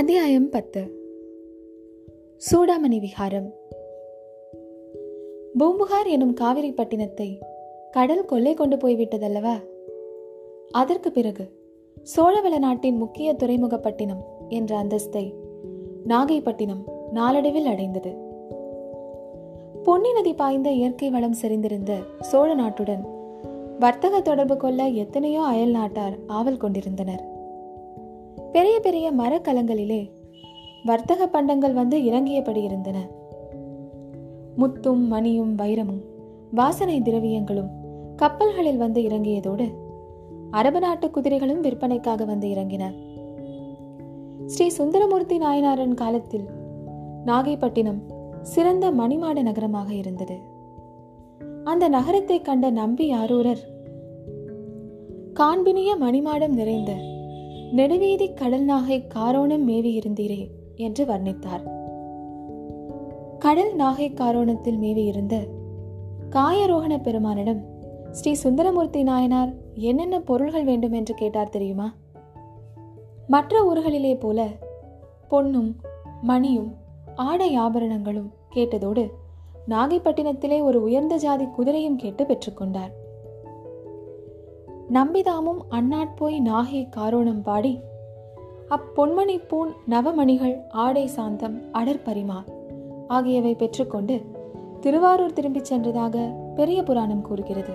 அத்தியாயம் பத்து சூடாமணி விகாரம் பூம்புகார் எனும் காவிரி பட்டினத்தை கடல் கொள்ளை கொண்டு போய்விட்டதல்லவா அதற்கு பிறகு சோழவள நாட்டின் முக்கிய துறைமுகப்பட்டினம் என்ற அந்தஸ்தை நாகைப்பட்டினம் நாளடைவில் அடைந்தது பொன்னி நதி பாய்ந்த இயற்கை வளம் செறிந்திருந்த சோழ நாட்டுடன் வர்த்தக தொடர்பு கொள்ள எத்தனையோ அயல் நாட்டார் ஆவல் கொண்டிருந்தனர் பெரிய பெரிய மரக்கலங்களிலே வர்த்தக பண்டங்கள் வந்து இறங்கியபடி இருந்தன. முத்தும் மணியும் வைரமும் வாசனை திரவியங்களும் கப்பல்களில் வந்து இறங்கியதோடு அரபு நாட்டு குதிரைகளும் விற்பனைக்காக வந்து இறங்கின. ஸ்ரீ சுந்தரமூர்த்தி நாயனாரன் காலத்தில் நாகைப்பட்டினம் சிறந்த மணிமாட நகரமாக இருந்தது. அந்த நகரத்தை கண்ட நம்பி ஆரூரர் காண்பினிய மணிமாடம் நிறைந்த நெடுவீதி கடல் நாகை காரோணம் மேவி இருந்தீரே என்று வர்ணித்தார். கடல் நாகை காரோணத்தில் மேவி இருந்த காயரோகண பெருமானிடம் ஸ்ரீ சுந்தரமூர்த்தி நாயனார் என்னென்ன பொருள்கள் வேண்டும் என்று கேட்டார் தெரியுமா? மற்ற ஊர்களிலே போல பொன்னும் மணியும் ஆடை ஆபரணங்களும் கேட்டதோடு நாகைப்பட்டினத்திலே ஒரு உயர்ந்த ஜாதி குதிரையும் கேட்டு பெற்றுக்கொண்டார் நம்பிதாமும் அந்நாட்போய் நாகை காரோணம் பாடி அப்பொன்மணி பூன் நவமணிகள் ஆடை சாந்தம் அடற்பரிமா ஆகியவை பெற்றுக்கொண்டு திருவாரூர் திரும்பிச் சென்றதாக பெரிய புராணம் கூறுகிறது.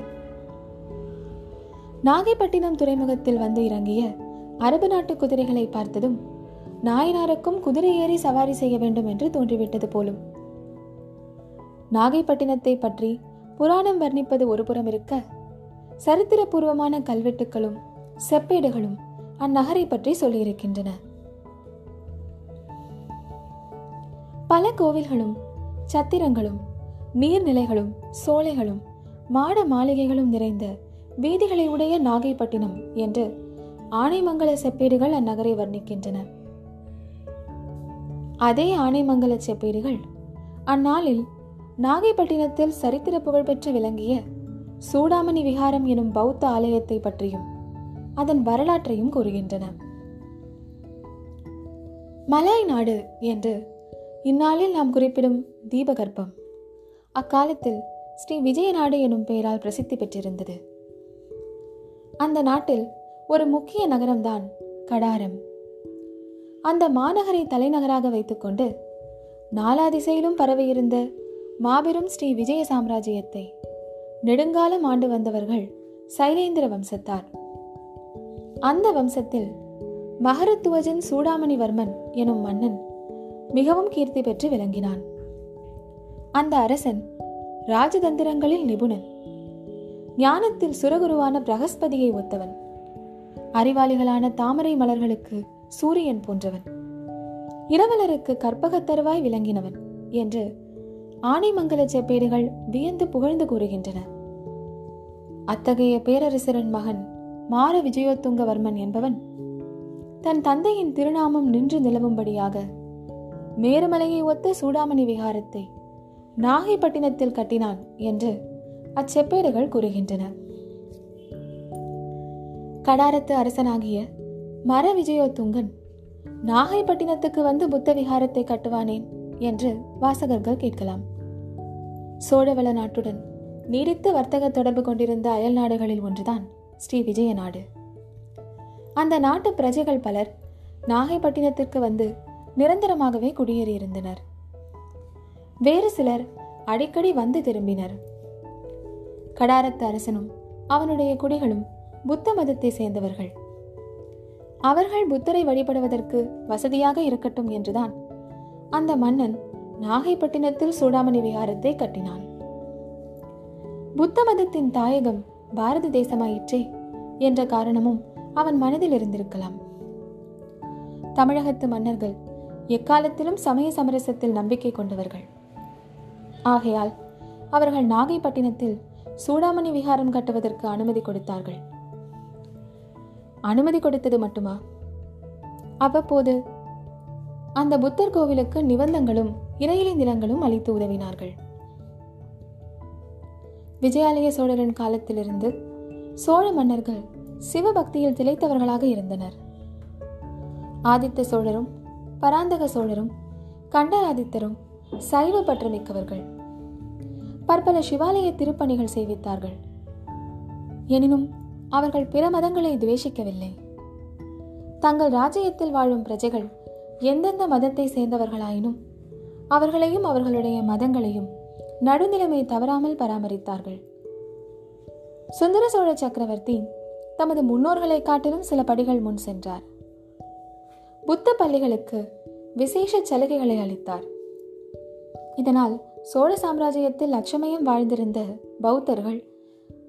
நாகைப்பட்டினம் துறைமுகத்தில் வந்து இறங்கிய அரபு நாட்டு குதிரைகளை பார்த்ததும் நாயனாருக்கும் குதிரை ஏறி சவாரி செய்ய வேண்டும் என்று தோன்றிவிட்டது போலும். நாகைப்பட்டினத்தை பற்றி புராணம் வர்ணிப்பது ஒருபுறம் இருக்க சரித்திரபூர்வமான கல்வெட்டுகளும் செப்பேடுகளும் அந்நகரை பற்றி சொல்லியிருக்கின்றன. பல கோவில்களும் சத்திரங்களும் நீர்நிலைகளும் சோலைகளும் மாட மாளிகைகளும் நிறைந்த வீதிகளை உடைய நாகைப்பட்டினம் என்று ஆனைமங்கல செப்பேடுகள் அந்நகரை வர்ணிக்கின்றன. அதே ஆனைமங்கல செப்பேடுகள் அந்நாளில் நாகைப்பட்டினத்தில் சரித்திர புகழ்பெற்று விளங்கிய சூடாமணி விகாரம் எனும் பௌத்த ஆலயத்தை பற்றியும் அதன் வரலாற்றையும் கூறுகின்றன. மலாய் நாடு என்று இந்நாளில் நாம் குறிப்பிடும் தீபகற்பம். அக்காலத்தில் ஸ்ரீ விஜயநாடு எனும் பெயரால் பிரசித்தி பெற்றிருந்தது. அந்த நாட்டில் ஒரு முக்கிய நகரம்தான் கடாரம். அந்த மாநகரை தலைநகராக வைத்துக்கொண்டு நாலா திசையிலும் பரவியிருந்த மாபெரும் ஸ்ரீ விஜய சாம்ராஜ்யத்தை நெடுங்காலம் ஆண்டு வந்தவர்கள் சைலேந்திர வம்சத்தார். அந்த வம்சத்தில் மகரத்துவஜன் சூடாமணிவர்மன் எனும் மன்னன் மிகவும் கீர்த்தி பெற்று விளங்கினான். அந்த அரசன் ராஜதந்திரங்களில் நிபுணன். ஞானத்தில் சுரகுருவான பிரகஸ்பதியை ஒத்தவன். அறிவாளிகளான தாமரை மலர்களுக்கு சூரியன் போன்றவன். இரவலருக்கு கற்பகத்தருவாய் விளங்கினவன் என்று ஆனைமங்கல செப்பேடுகள் வியந்து புகழ்ந்து கூறுகின்றன. அத்தகைய பேரரசரின் மகன் மார விஜயோத்துங்கவர்மன் என்பவன். தன் தந்தையின் திருநாமம் நின்று நிலவும்படியாக மேருமலையை ஒத்த சூடாமணி விகாரத்தை நாகைப்பட்டினத்தில் கட்டினான் என்று அச்செப்பேடுகள் கூறுகின்றன. கடாரத்து அரசனாகிய மர விஜயோத்துங்கன் நாகைப்பட்டினத்துக்கு வந்து புத்த விகாரத்தை கட்டுவானேன் என்று வாசகர்கள் கேட்கலாம். சோழவள நாட்டுடன் நீடித்த வர்த்தக தொடர்பு கொண்டிருந்த அயல் நாடுகளில் ஒன்றுதான் ஸ்ரீ விஜய நாடு. அந்த நாட்டு பிரஜைகள் பலர் நாகைப்பட்டினத்திற்கு வந்து நிரந்தரமாகவே குடியேறியிருந்தனர். வேறு சிலர் அடிக்கடி வந்து திரும்பினர். கடாரத்து அரசனும் அவனுடைய குடிகளும் புத்த மதத்தை சேர்ந்தவர்கள். அவர்கள் புத்தரை வழிபடுவதற்கு வசதியாக இருக்கட்டும் என்றுதான் அந்த மன்னன் நாகைப்பட்டினத்தில் சூடாமணி விகாரத்தை கட்டினான். புத்த மதத்தின் தாயகம் பாரத தேசமாயிற்றே என்ற காரணமும் அவன் மனதில் இருந்திருக்கலாம். தமிழகத்து மன்னர்கள் எக்காலத்திலும் சமய சமரசத்தில் நம்பிக்கை கொண்டவர்கள். ஆகையால் அவர்கள் நாகைப்பட்டினத்தில் சூடாமணி விகாரம் கட்டுவதற்கு அனுமதி கொடுத்தார்கள். அனுமதி கொடுத்தது மட்டுமா? அவ்வப்போது அந்த புத்தர் கோவிலுக்கு நிபந்தங்களும் இறையிலை நிலங்களும் அளித்து உதவினார்கள். விஜயாலய சோழரின் காலத்திலிருந்து சோழ மன்னர்கள் சிவபக்தியில் திளைத்தவர்களாக இருந்தனர். ஆதித்த சோழரும் பராந்தக சோழரும் கண்டராதித்தரும் சைவ பற்று மிக்கவர்கள் பற்பல சிவாலய திருப்பணிகள் செய்வித்தார்கள். எனினும் அவர்கள் பிற மதங்களை துவேஷிக்கவில்லை. தங்கள் ராஜ்யத்தில் வாழும் பிரஜைகள் எந்தெந்த மதத்தை சேர்ந்தவர்களாயினும் அவர்களையும் அவர்களுடைய மதங்களையும் நடுநிலைமை தவறாமல் பராமரித்தார்கள். சுந்தர சோழ சக்கரவர்த்தி தமது முன்னோர்களை காட்டிலும் சில படிகள் முன் சென்றார். புத்த பள்ளிகளுக்கு விசேஷ சலுகைகளை அளித்தார். இதனால் சோழ சாம்ராஜ்யத்தில் லட்சமயம் வாழ்ந்திருந்த பௌத்தர்கள்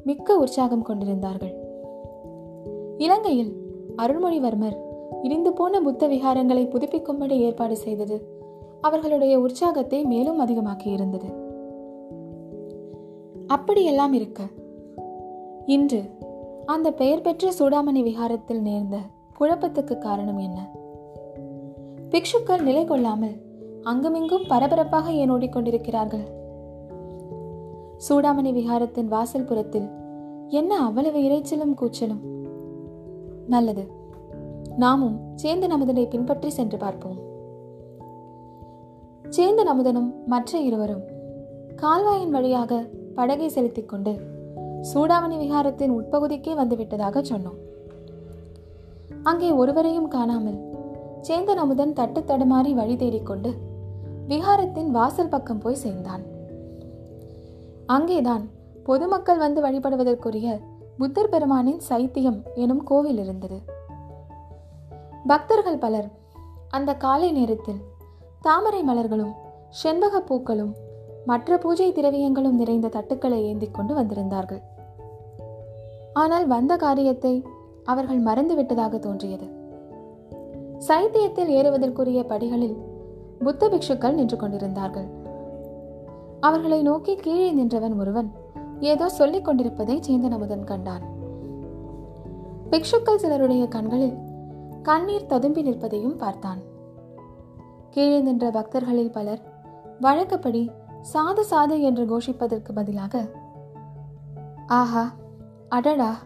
மிக்க உற்சாகம் கொண்டிருந்தார்கள். இலங்கையில் அருள்மொழிவர்மர் இடிந்து போன புத்த விகாரங்களை புதுப்பிக்கும்படி ஏற்பாடு செய்தது அவர்களுடைய உற்சாகத்தை மேலும் அதிகமாக்கி இருந்தது அப்படியெல்லாம் இருக்க. இன்று அந்த பெயர் பெற்ற சூடாமணி விகாரத்தில் நேர்ந்த குழப்பத்துக்கு காரணம் என்ன? பிக்ஷுக்கள் நிலை கொள்ளாமல் அங்குமிங்கும் பரபரப்பாக ஏன் ஓடிக்கொண்டிருக்கிறார்கள்? சூடாமணி விகாரத்தின் வாசல் புறத்தில் என்ன அவ்வளவு இறைச்சலும் கூச்சலும்? நல்லது. நாமும் சேந்து நமுதனை பின்பற்றி சென்று பார்ப்போம். சேந்த நமுதனும் மற்ற இருவரும் கால்வாயின் வழியாக படகை செலுத்திக் கொண்டு சூடாமணி விகாரத்தின் உட்பகுதிக்கே வந்துவிட்டதாக சொன்னோம். அங்கே ஒருவரையும் காணாமல் சேந்தன் அமுதன் தட்டு தடுமாறி வழி தேடிக்கொண்டு விகாரத்தின் வாசல் பக்கம் போய் சேர்ந்தான். அங்கேதான் பொதுமக்கள் வந்து வழிபடுவதற்குரிய புத்தர் பெருமானின் சைத்தியம் எனும் கோவில் இருந்தது. பக்தர்கள் பலர் அந்த காலை நேரத்தில் தாமரை மலர்களும் செண்பக பூக்களும் மற்ற பூஜை திரவியங்களும் நிறைந்த தட்டுக்களை ஏந்தி கொண்டு வந்திருந்தார்கள். ஆனால் வந்த காரியத்தை அவர்கள் மறந்துவிட்டதாக தோன்றியது. சைத்தியத்தில் ஏறுவதற்குரிய படிகளில் புத்த பிக்ஷுக்கள் நின்று கொண்டிருந்தார்கள். அவர்களை நோக்கி கீழே நின்றவன் ஒருவன் ஏதோ சொல்லிக் கொண்டிருப்பதை சேந்தனமுதன் கண்டான். பிக்ஷுக்கள் சிலருடைய கண்களில் கண்ணீர் ததும்பி நிற்பதையும் பார்த்தான். கீழே நின்ற பக்தர்களில் பலர் வழக்கப்படி சாது சாது என்று கோஷிப்பதற்கு பதிலாக ஆஹா அடடா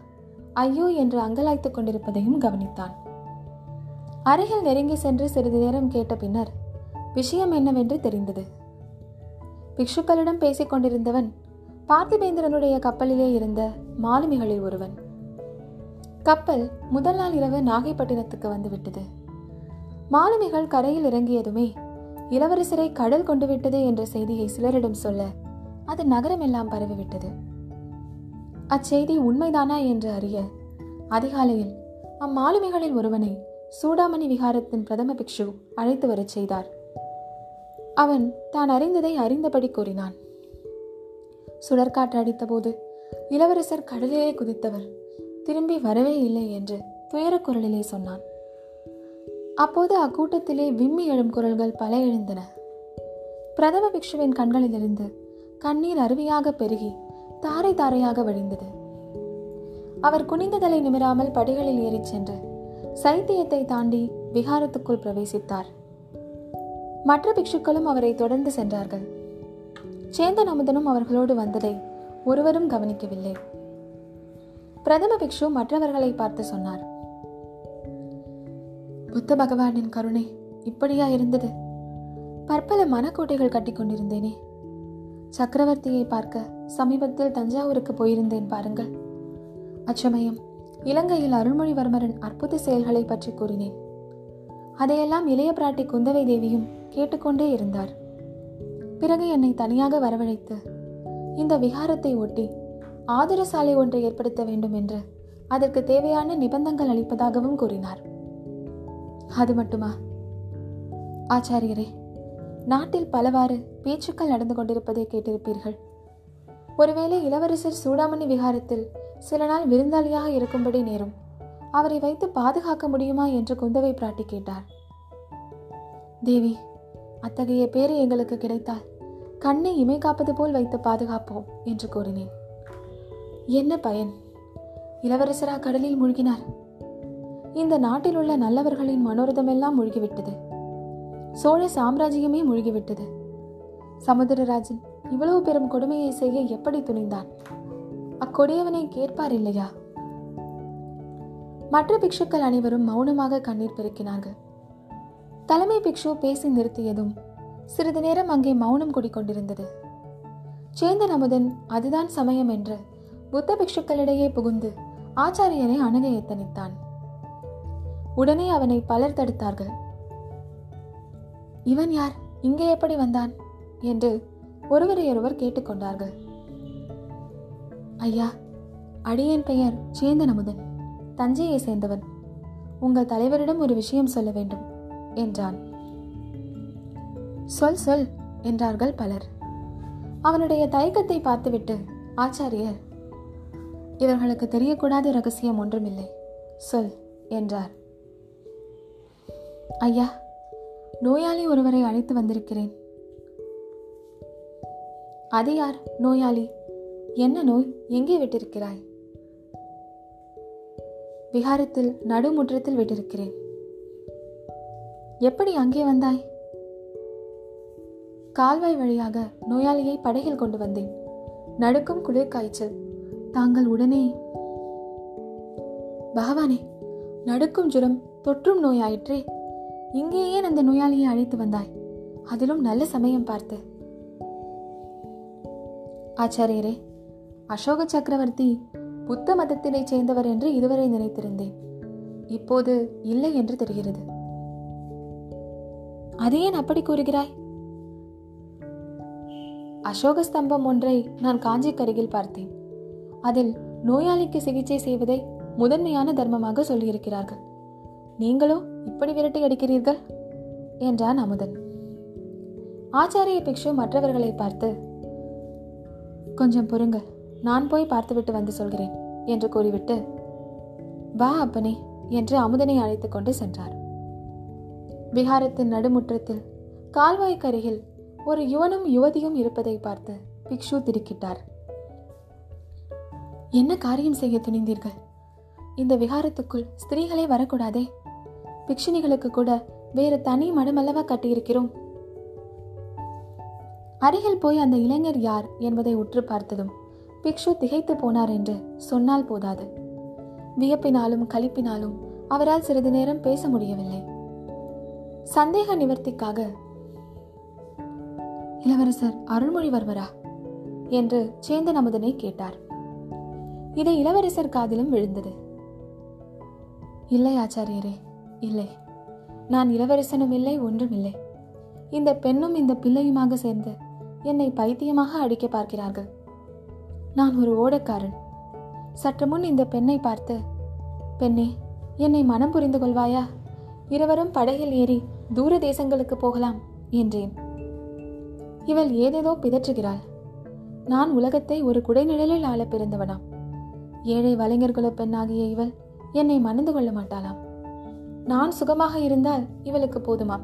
ஐயோ என்று அங்கலாய்த்துக் கொண்டிருப்பதையும் கவனித்தான். அருகில் நெருங்கி சென்று சிறிது நேரம் கேட்ட பின்னர் விஷயம் என்னவென்று தெரிந்தது. பிக்ஷுக்களிடம் பேசிக் கொண்டிருந்தவன் பார்த்திபேந்திரனுடைய கப்பலிலே இருந்த மாலுமிகளில் ஒருவன். கப்பல் முதல் நாள் இரவு நாகைப்பட்டினத்துக்கு வந்துவிட்டது. மாலுமிகள் கரையில் இறங்கியதுமே இளவரசரை கடல் கொண்டு விட்டது என்ற செய்தியை சிலரிடம் சொல்ல அது நகரமெல்லாம் பரவிவிட்டது. அச்செய்தி உண்மைதானா என்று அறிய அதிகாலையில் அம்மாலுமிகளில் ஒருவனை சூடாமணி விகாரத்தின் பிரதம பிக்ஷு அழைத்து வரச் செய்தார். அவன் தான் அறிந்ததை அறிந்தபடி கூறினான். சுடற்காற்று அடித்தபோது இளவரசர் கடலிலே குதித்தவர் திரும்பி வரவே இல்லை என்று துயரக் குரலிலே சொன்னான். அப்போது அக்கூட்டத்திலே விம்மி எழும் குரல்கள் பல எழுந்தன. பிரதம பிக்ஷுவின் கண்களிலிருந்து கண்ணீர் அருவியாக பெருகி தாரை தாரையாக வழிந்தது. அவர் குனிந்ததலை நிமிராமல் படிகளில் ஏறிச் சென்று சைத்தியத்தை தாண்டி விகாரத்துக்குள் பிரவேசித்தார். மற்ற பிக்ஷுக்களும் அவரை தொடர்ந்து சென்றார்கள். சேந்தன் அமுதனும் அவர்களோடு வந்ததை ஒருவரும் கவனிக்கவில்லை. பிரதம பிக்ஷு மற்றவர்களை பார்த்து சொன்னார். புத்த பகவானின் கருணை இப்படியா இருந்தது? பற்பல மனக்கோட்டைகள் கட்டி கொண்டிருந்தேனே. சக்கரவர்த்தியை பார்க்க சமீபத்தில் தஞ்சாவூருக்கு போயிருந்தேன் பாருங்கள். அச்சமயம் இலங்கையில் அருள்மொழிவர்மரின் அற்புத செயல்களை பற்றி கூறினேன். அதையெல்லாம் இளைய பிராட்டி குந்தவை தேவியும் கேட்டுக்கொண்டே இருந்தார். பிறகு என்னை தனியாக வரவழைத்து இந்த விகாரத்தை ஒட்டி ஆதர சாலை ஒன்றை ஏற்படுத்த வேண்டும் என்று அதற்கு தேவையான நிபந்தங்கள் அளிப்பதாகவும் கூறினார். அது மட்டுமா? ஆச்சாரியரே நாட்டில் பலவாறு பேச்சுக்கள் நடந்து கொண்டிருப்பதை கேட்டிருப்பீர்கள். ஒருவேளை இளவரசர் சூடாமணி விகாரத்தில் சில நாள் விருந்தாளியாக இருக்கும்படி நேரும் அவரை வைத்து பாதுகாக்க முடியுமா என்று குந்தவை பிராட்டி கேட்டார் தேவி அத்தகைய பேரு எங்களுக்கு கிடைத்தால் கண்ணை இமை காப்பது போல் வைத்து பாதுகாப்போம் என்று கூறினேன். என்ன பயன்? இளவரசரா கடலில் மூழ்கினார். இந்த நாட்டில் உள்ள நல்லவர்களின் மனோரதமெல்லாம் மூழ்கிவிட்டது. சோழ சாம்ராஜ்யமே மூழ்கிவிட்டது. சமுத்திரராஜன் இவ்வளவு பெரும் கொடுமையை செய்ய எப்படி துணிந்தான்? அக்கொடியவனை கேட்பார் இல்லையா? மற்ற பிக்ஷுக்கள் அனைவரும் மௌனமாக கண்ணீர் பெருக்கினார்கள். தலைமை பிக்ஷு பேசி நிறுத்தியதும் சிறிது நேரம் அங்கே மௌனம் குடிக்கொண்டிருந்தது. சேந்தன் அமுதன் அதுதான் சமயம் என்று புத்த பிக்ஷுக்களிடையே புகுந்து ஆச்சாரியனை அணுக எத்தனித்தான். உடனே அவனை பலர் தடுத்தார்கள். இவன் யார்? இங்கே எப்படி வந்தான்? என்று ஒருவரையொருவர் கேட்டுக்கொண்டார்கள். ஐயா அடியேன் பெயர் சேந்தன் அமுதன் தஞ்சையை சேர்ந்தவன். உங்கள் தலைவரிடம் ஒரு விஷயம் சொல்ல வேண்டும் என்றான். சொல் சொல் என்றார்கள் பலர். அவனுடைய தயக்கத்தை பார்த்துவிட்டு ஆச்சாரியர் இவர்களுக்கு தெரியக்கூடாத ரகசியம் ஒன்றுமில்லை சொல் என்றார். ஐயா நோயாளி ஒருவரை அழைத்து வந்திருக்கிறேன். அது யார் நோயாளி? என்ன நோய்? எங்கே விட்டிருக்கிறாய்? விகாரத்தில் நடுமுற்றத்தில் விட்டிருக்கிறேன். எப்படி அங்கே வந்தாய்? கால்வாய் வழியாக நோயாளியை படகில் கொண்டு வந்தேன். நடுக்கும் குளிர் காய்ச்சல் தாங்கள் உடனே பகவானே நடுக்கும் ஜுரம் தொற்றும் நோயாயிற்றே இங்கேயே அந்த நோயாளியை அழைத்து வந்தாய். அதிலும் நல்ல சமயம் பார்த்து. ஆச்சாரியரே அசோக சக்கரவர்த்தி புத்த மதத்தினை சேர்ந்தவர் என்று இதுவரை நினைத்திருந்தேன். இப்போது இல்லை என்று தெரிகிறது. அது ஏன் அப்படி கூறுகிறாய்? அசோக ஸ்தம்பம் ஒன்றை நான் காஞ்சிக்கருகில் பார்த்தேன். அதில் நோயாளிக்கு சிகிச்சை செய்வதை முதன்மையான தர்மமாக சொல்லியிருக்கிறார்கள். நீங்களோ? இப்படி விரட்டி அடிக்கிறீர்கள்? என்றான் அமுதன். ஆச்சாரிய பிக்ஷு மற்றவர்களை பார்த்து கொஞ்சம் பொறுங்கள் நான் போய் பார்த்துவிட்டு வந்து சொல்கிறேன் என்று கூறிவிட்டு வா அப்பனே என்று அமுதனை அழைத்து கொண்டு சென்றார். விகாரத்தின் நடுமுற்றத்தில் கால்வாய்க்கருகில் ஒரு யுவனும் யுவதியும் இருப்பதை பார்த்து பிக்ஷு திடுக்கிட்டார். என்ன காரியம் செய்ய துணிந்தீர்கள்? இந்த விகாரத்துக்குள் ஸ்திரீகளே வரக்கூடாதே? பிக்ஷுனிகளுக்கு கூட வேறு தனி மடமல்லவா கட்டியிருக்கிறோம். அருகில் போய் அந்த இளைஞர் யார் என்பதை உற்று பார்த்ததும் பிக்ஷு திகைத்து போனார் என்று சொன்னால் போதாது. வியப்பினாலும் கழிப்பினாலும் அவரால் சிறிது நேரம் பேச முடியவில்லை. சந்தேக நிவர்த்திக்காக இளவரசர் அருள்மொழிவர்மரா? என்று சேந்தன் அமுதனை கேட்டார். இதை இளவரசர் காதிலும் விழுந்தது. இல்லை ஆச்சாரியரே இல்லை. நான் இளவரசனும் இல்லை ஒன்றும் இல்லை. இந்த பெண்ணும் இந்த பிள்ளையுமாக சேர்ந்து என்னை பைத்தியமாக அடிக்க பார்க்கிறார்கள். நான் ஒரு ஓடக்காரன். சற்று முன் இந்த பெண்ணை பார்த்து பெண்ணே என்னை மனம் புரிந்து கொள்வாயா? இருவரும் படகில் ஏறி தூர தேசங்களுக்கு போகலாம் என்றேன். இவள் ஏதேதோ பிதற்றுகிறாள். நான் உலகத்தை ஒரு குடைநிழலில் ஆள பிறந்தவனாம் ஏழை வலைஞர்குல பெண்ணாகிய இவள் என்னை மணந்து கொள்ள மாட்டாளாம். நான் சுகமாக இருந்தால் இவளுக்கு போதுமாம்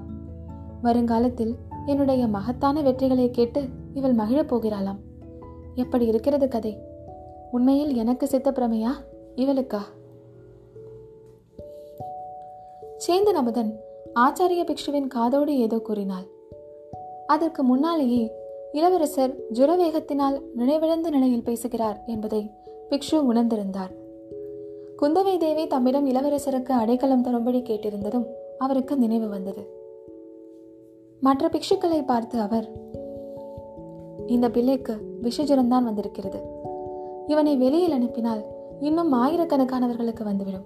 வருங்காலத்தில் என்னுடைய மகத்தான வெற்றிகளை கேட்டு இவள் மகிழப் போகிறாளாம். எப்படி இருக்கிறது கதை? உண்மையில் எனக்கு சித்தப்பிரமையா இவளுக்கா? சேந்தன் அமுதன் ஆச்சாரிய பிக்ஷுவின் காதோடு ஏதோ கூறினாள். அதற்கு முன்னாலேயே இளவரசர் ஜுரவேகத்தினால் நினைவிழந்த நிலையில் பேசுகிறார் என்பதை பிக்ஷு உணர்ந்திருந்தார். குந்தவை தேவி தம்மிடம் இளவரசருக்கு அடைக்கலம் தரும்படி கேட்டிருந்ததும் அவருக்கு நினைவு வந்தது. மற்ற பிக்ஷுக்களை பார்த்து அவர் இந்த பிள்ளைக்கு விஷஜுரம்தான் வந்திருக்கிறது. இவனை வெளியில் அனுப்பினால் இன்னும் ஆயிரக்கணக்கானவர்களுக்கு வந்துவிடும்.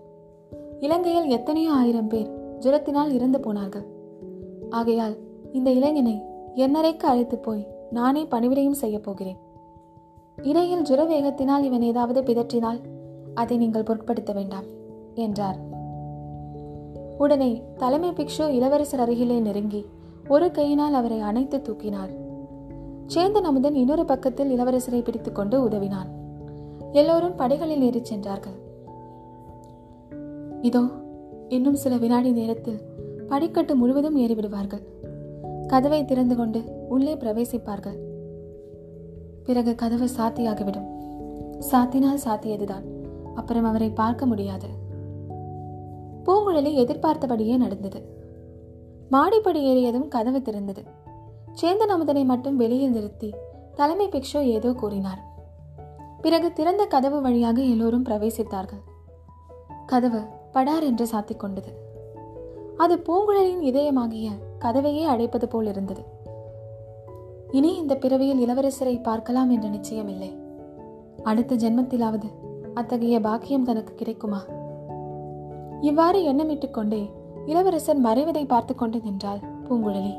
இலங்கையில் எத்தனையோ ஆயிரம் பேர் ஜுரத்தினால் இறந்து போனார்கள். ஆகையால் இந்த இளைஞனை என்னரைக்கு அழைத்து போய் நானே பணிவிடையும் செய்யப் போகிறேன். இடையில் ஜுரவேகத்தினால் இவன் ஏதாவது பிதற்றினால் அதை நீங்கள் பொருட்படுத்த வேண்டாம் என்றார். உடனே தலைமை பிக்ஷு இளவரசர் அருகிலே நெருங்கி ஒரு கையினால் அவரை அணைத்து தூக்கினார். சேந்தன் அமுதன் இன்னொரு பக்கத்தில் இளவரசரை பிடித்துக்கொண்டு உதவினான். எல்லோரும் படைகளில் ஏறிச் சென்றார்கள். இதோ இன்னும் சில வினாடி நேரத்தில் படிக்கட்டு முழுவதும் ஏறிவிடுவார்கள். கதவை திறந்து கொண்டு உள்ளே பிரவேசிப்பார்கள். பிறகு கதவு சாத்தியாகிவிடும். சாத்தினால் சாத்தியதுதான். அப்புறம் அவரை பார்க்க முடியாது. பூங்குழலி எதிர்பார்த்தபடியே நடந்தது. மாடிப்படி ஏறியதும் கதவு திறந்தது. சேந்தன் அமுதனை மட்டும் வெளியில் நிறுத்தி தலைமை பிக்ஷோ ஏதோ கூறினார். பிறகு திறந்த கதவு வழியாக எல்லோரும் பிரவேசித்தார்கள். கதவு படார் என்று சாத்திக் கொண்டது. அது பூங்குழலியின் இதயமாகிய கதவையே அடைப்பது போல் இருந்தது. இனி இந்த பிறவியில் இளவரசரை பார்க்கலாம் என்ற நிச்சயமில்லை. அடுத்த ஜென்மத்திலாவது அத்தகைய பாக்கியம் தனக்கு கிடைக்குமா? இவ்வாறு எண்ணமிட்டுக் கொண்டே இளவரசர் மறைவதை பார்த்து கொண்டு நின்றாள் பூங்குழலி.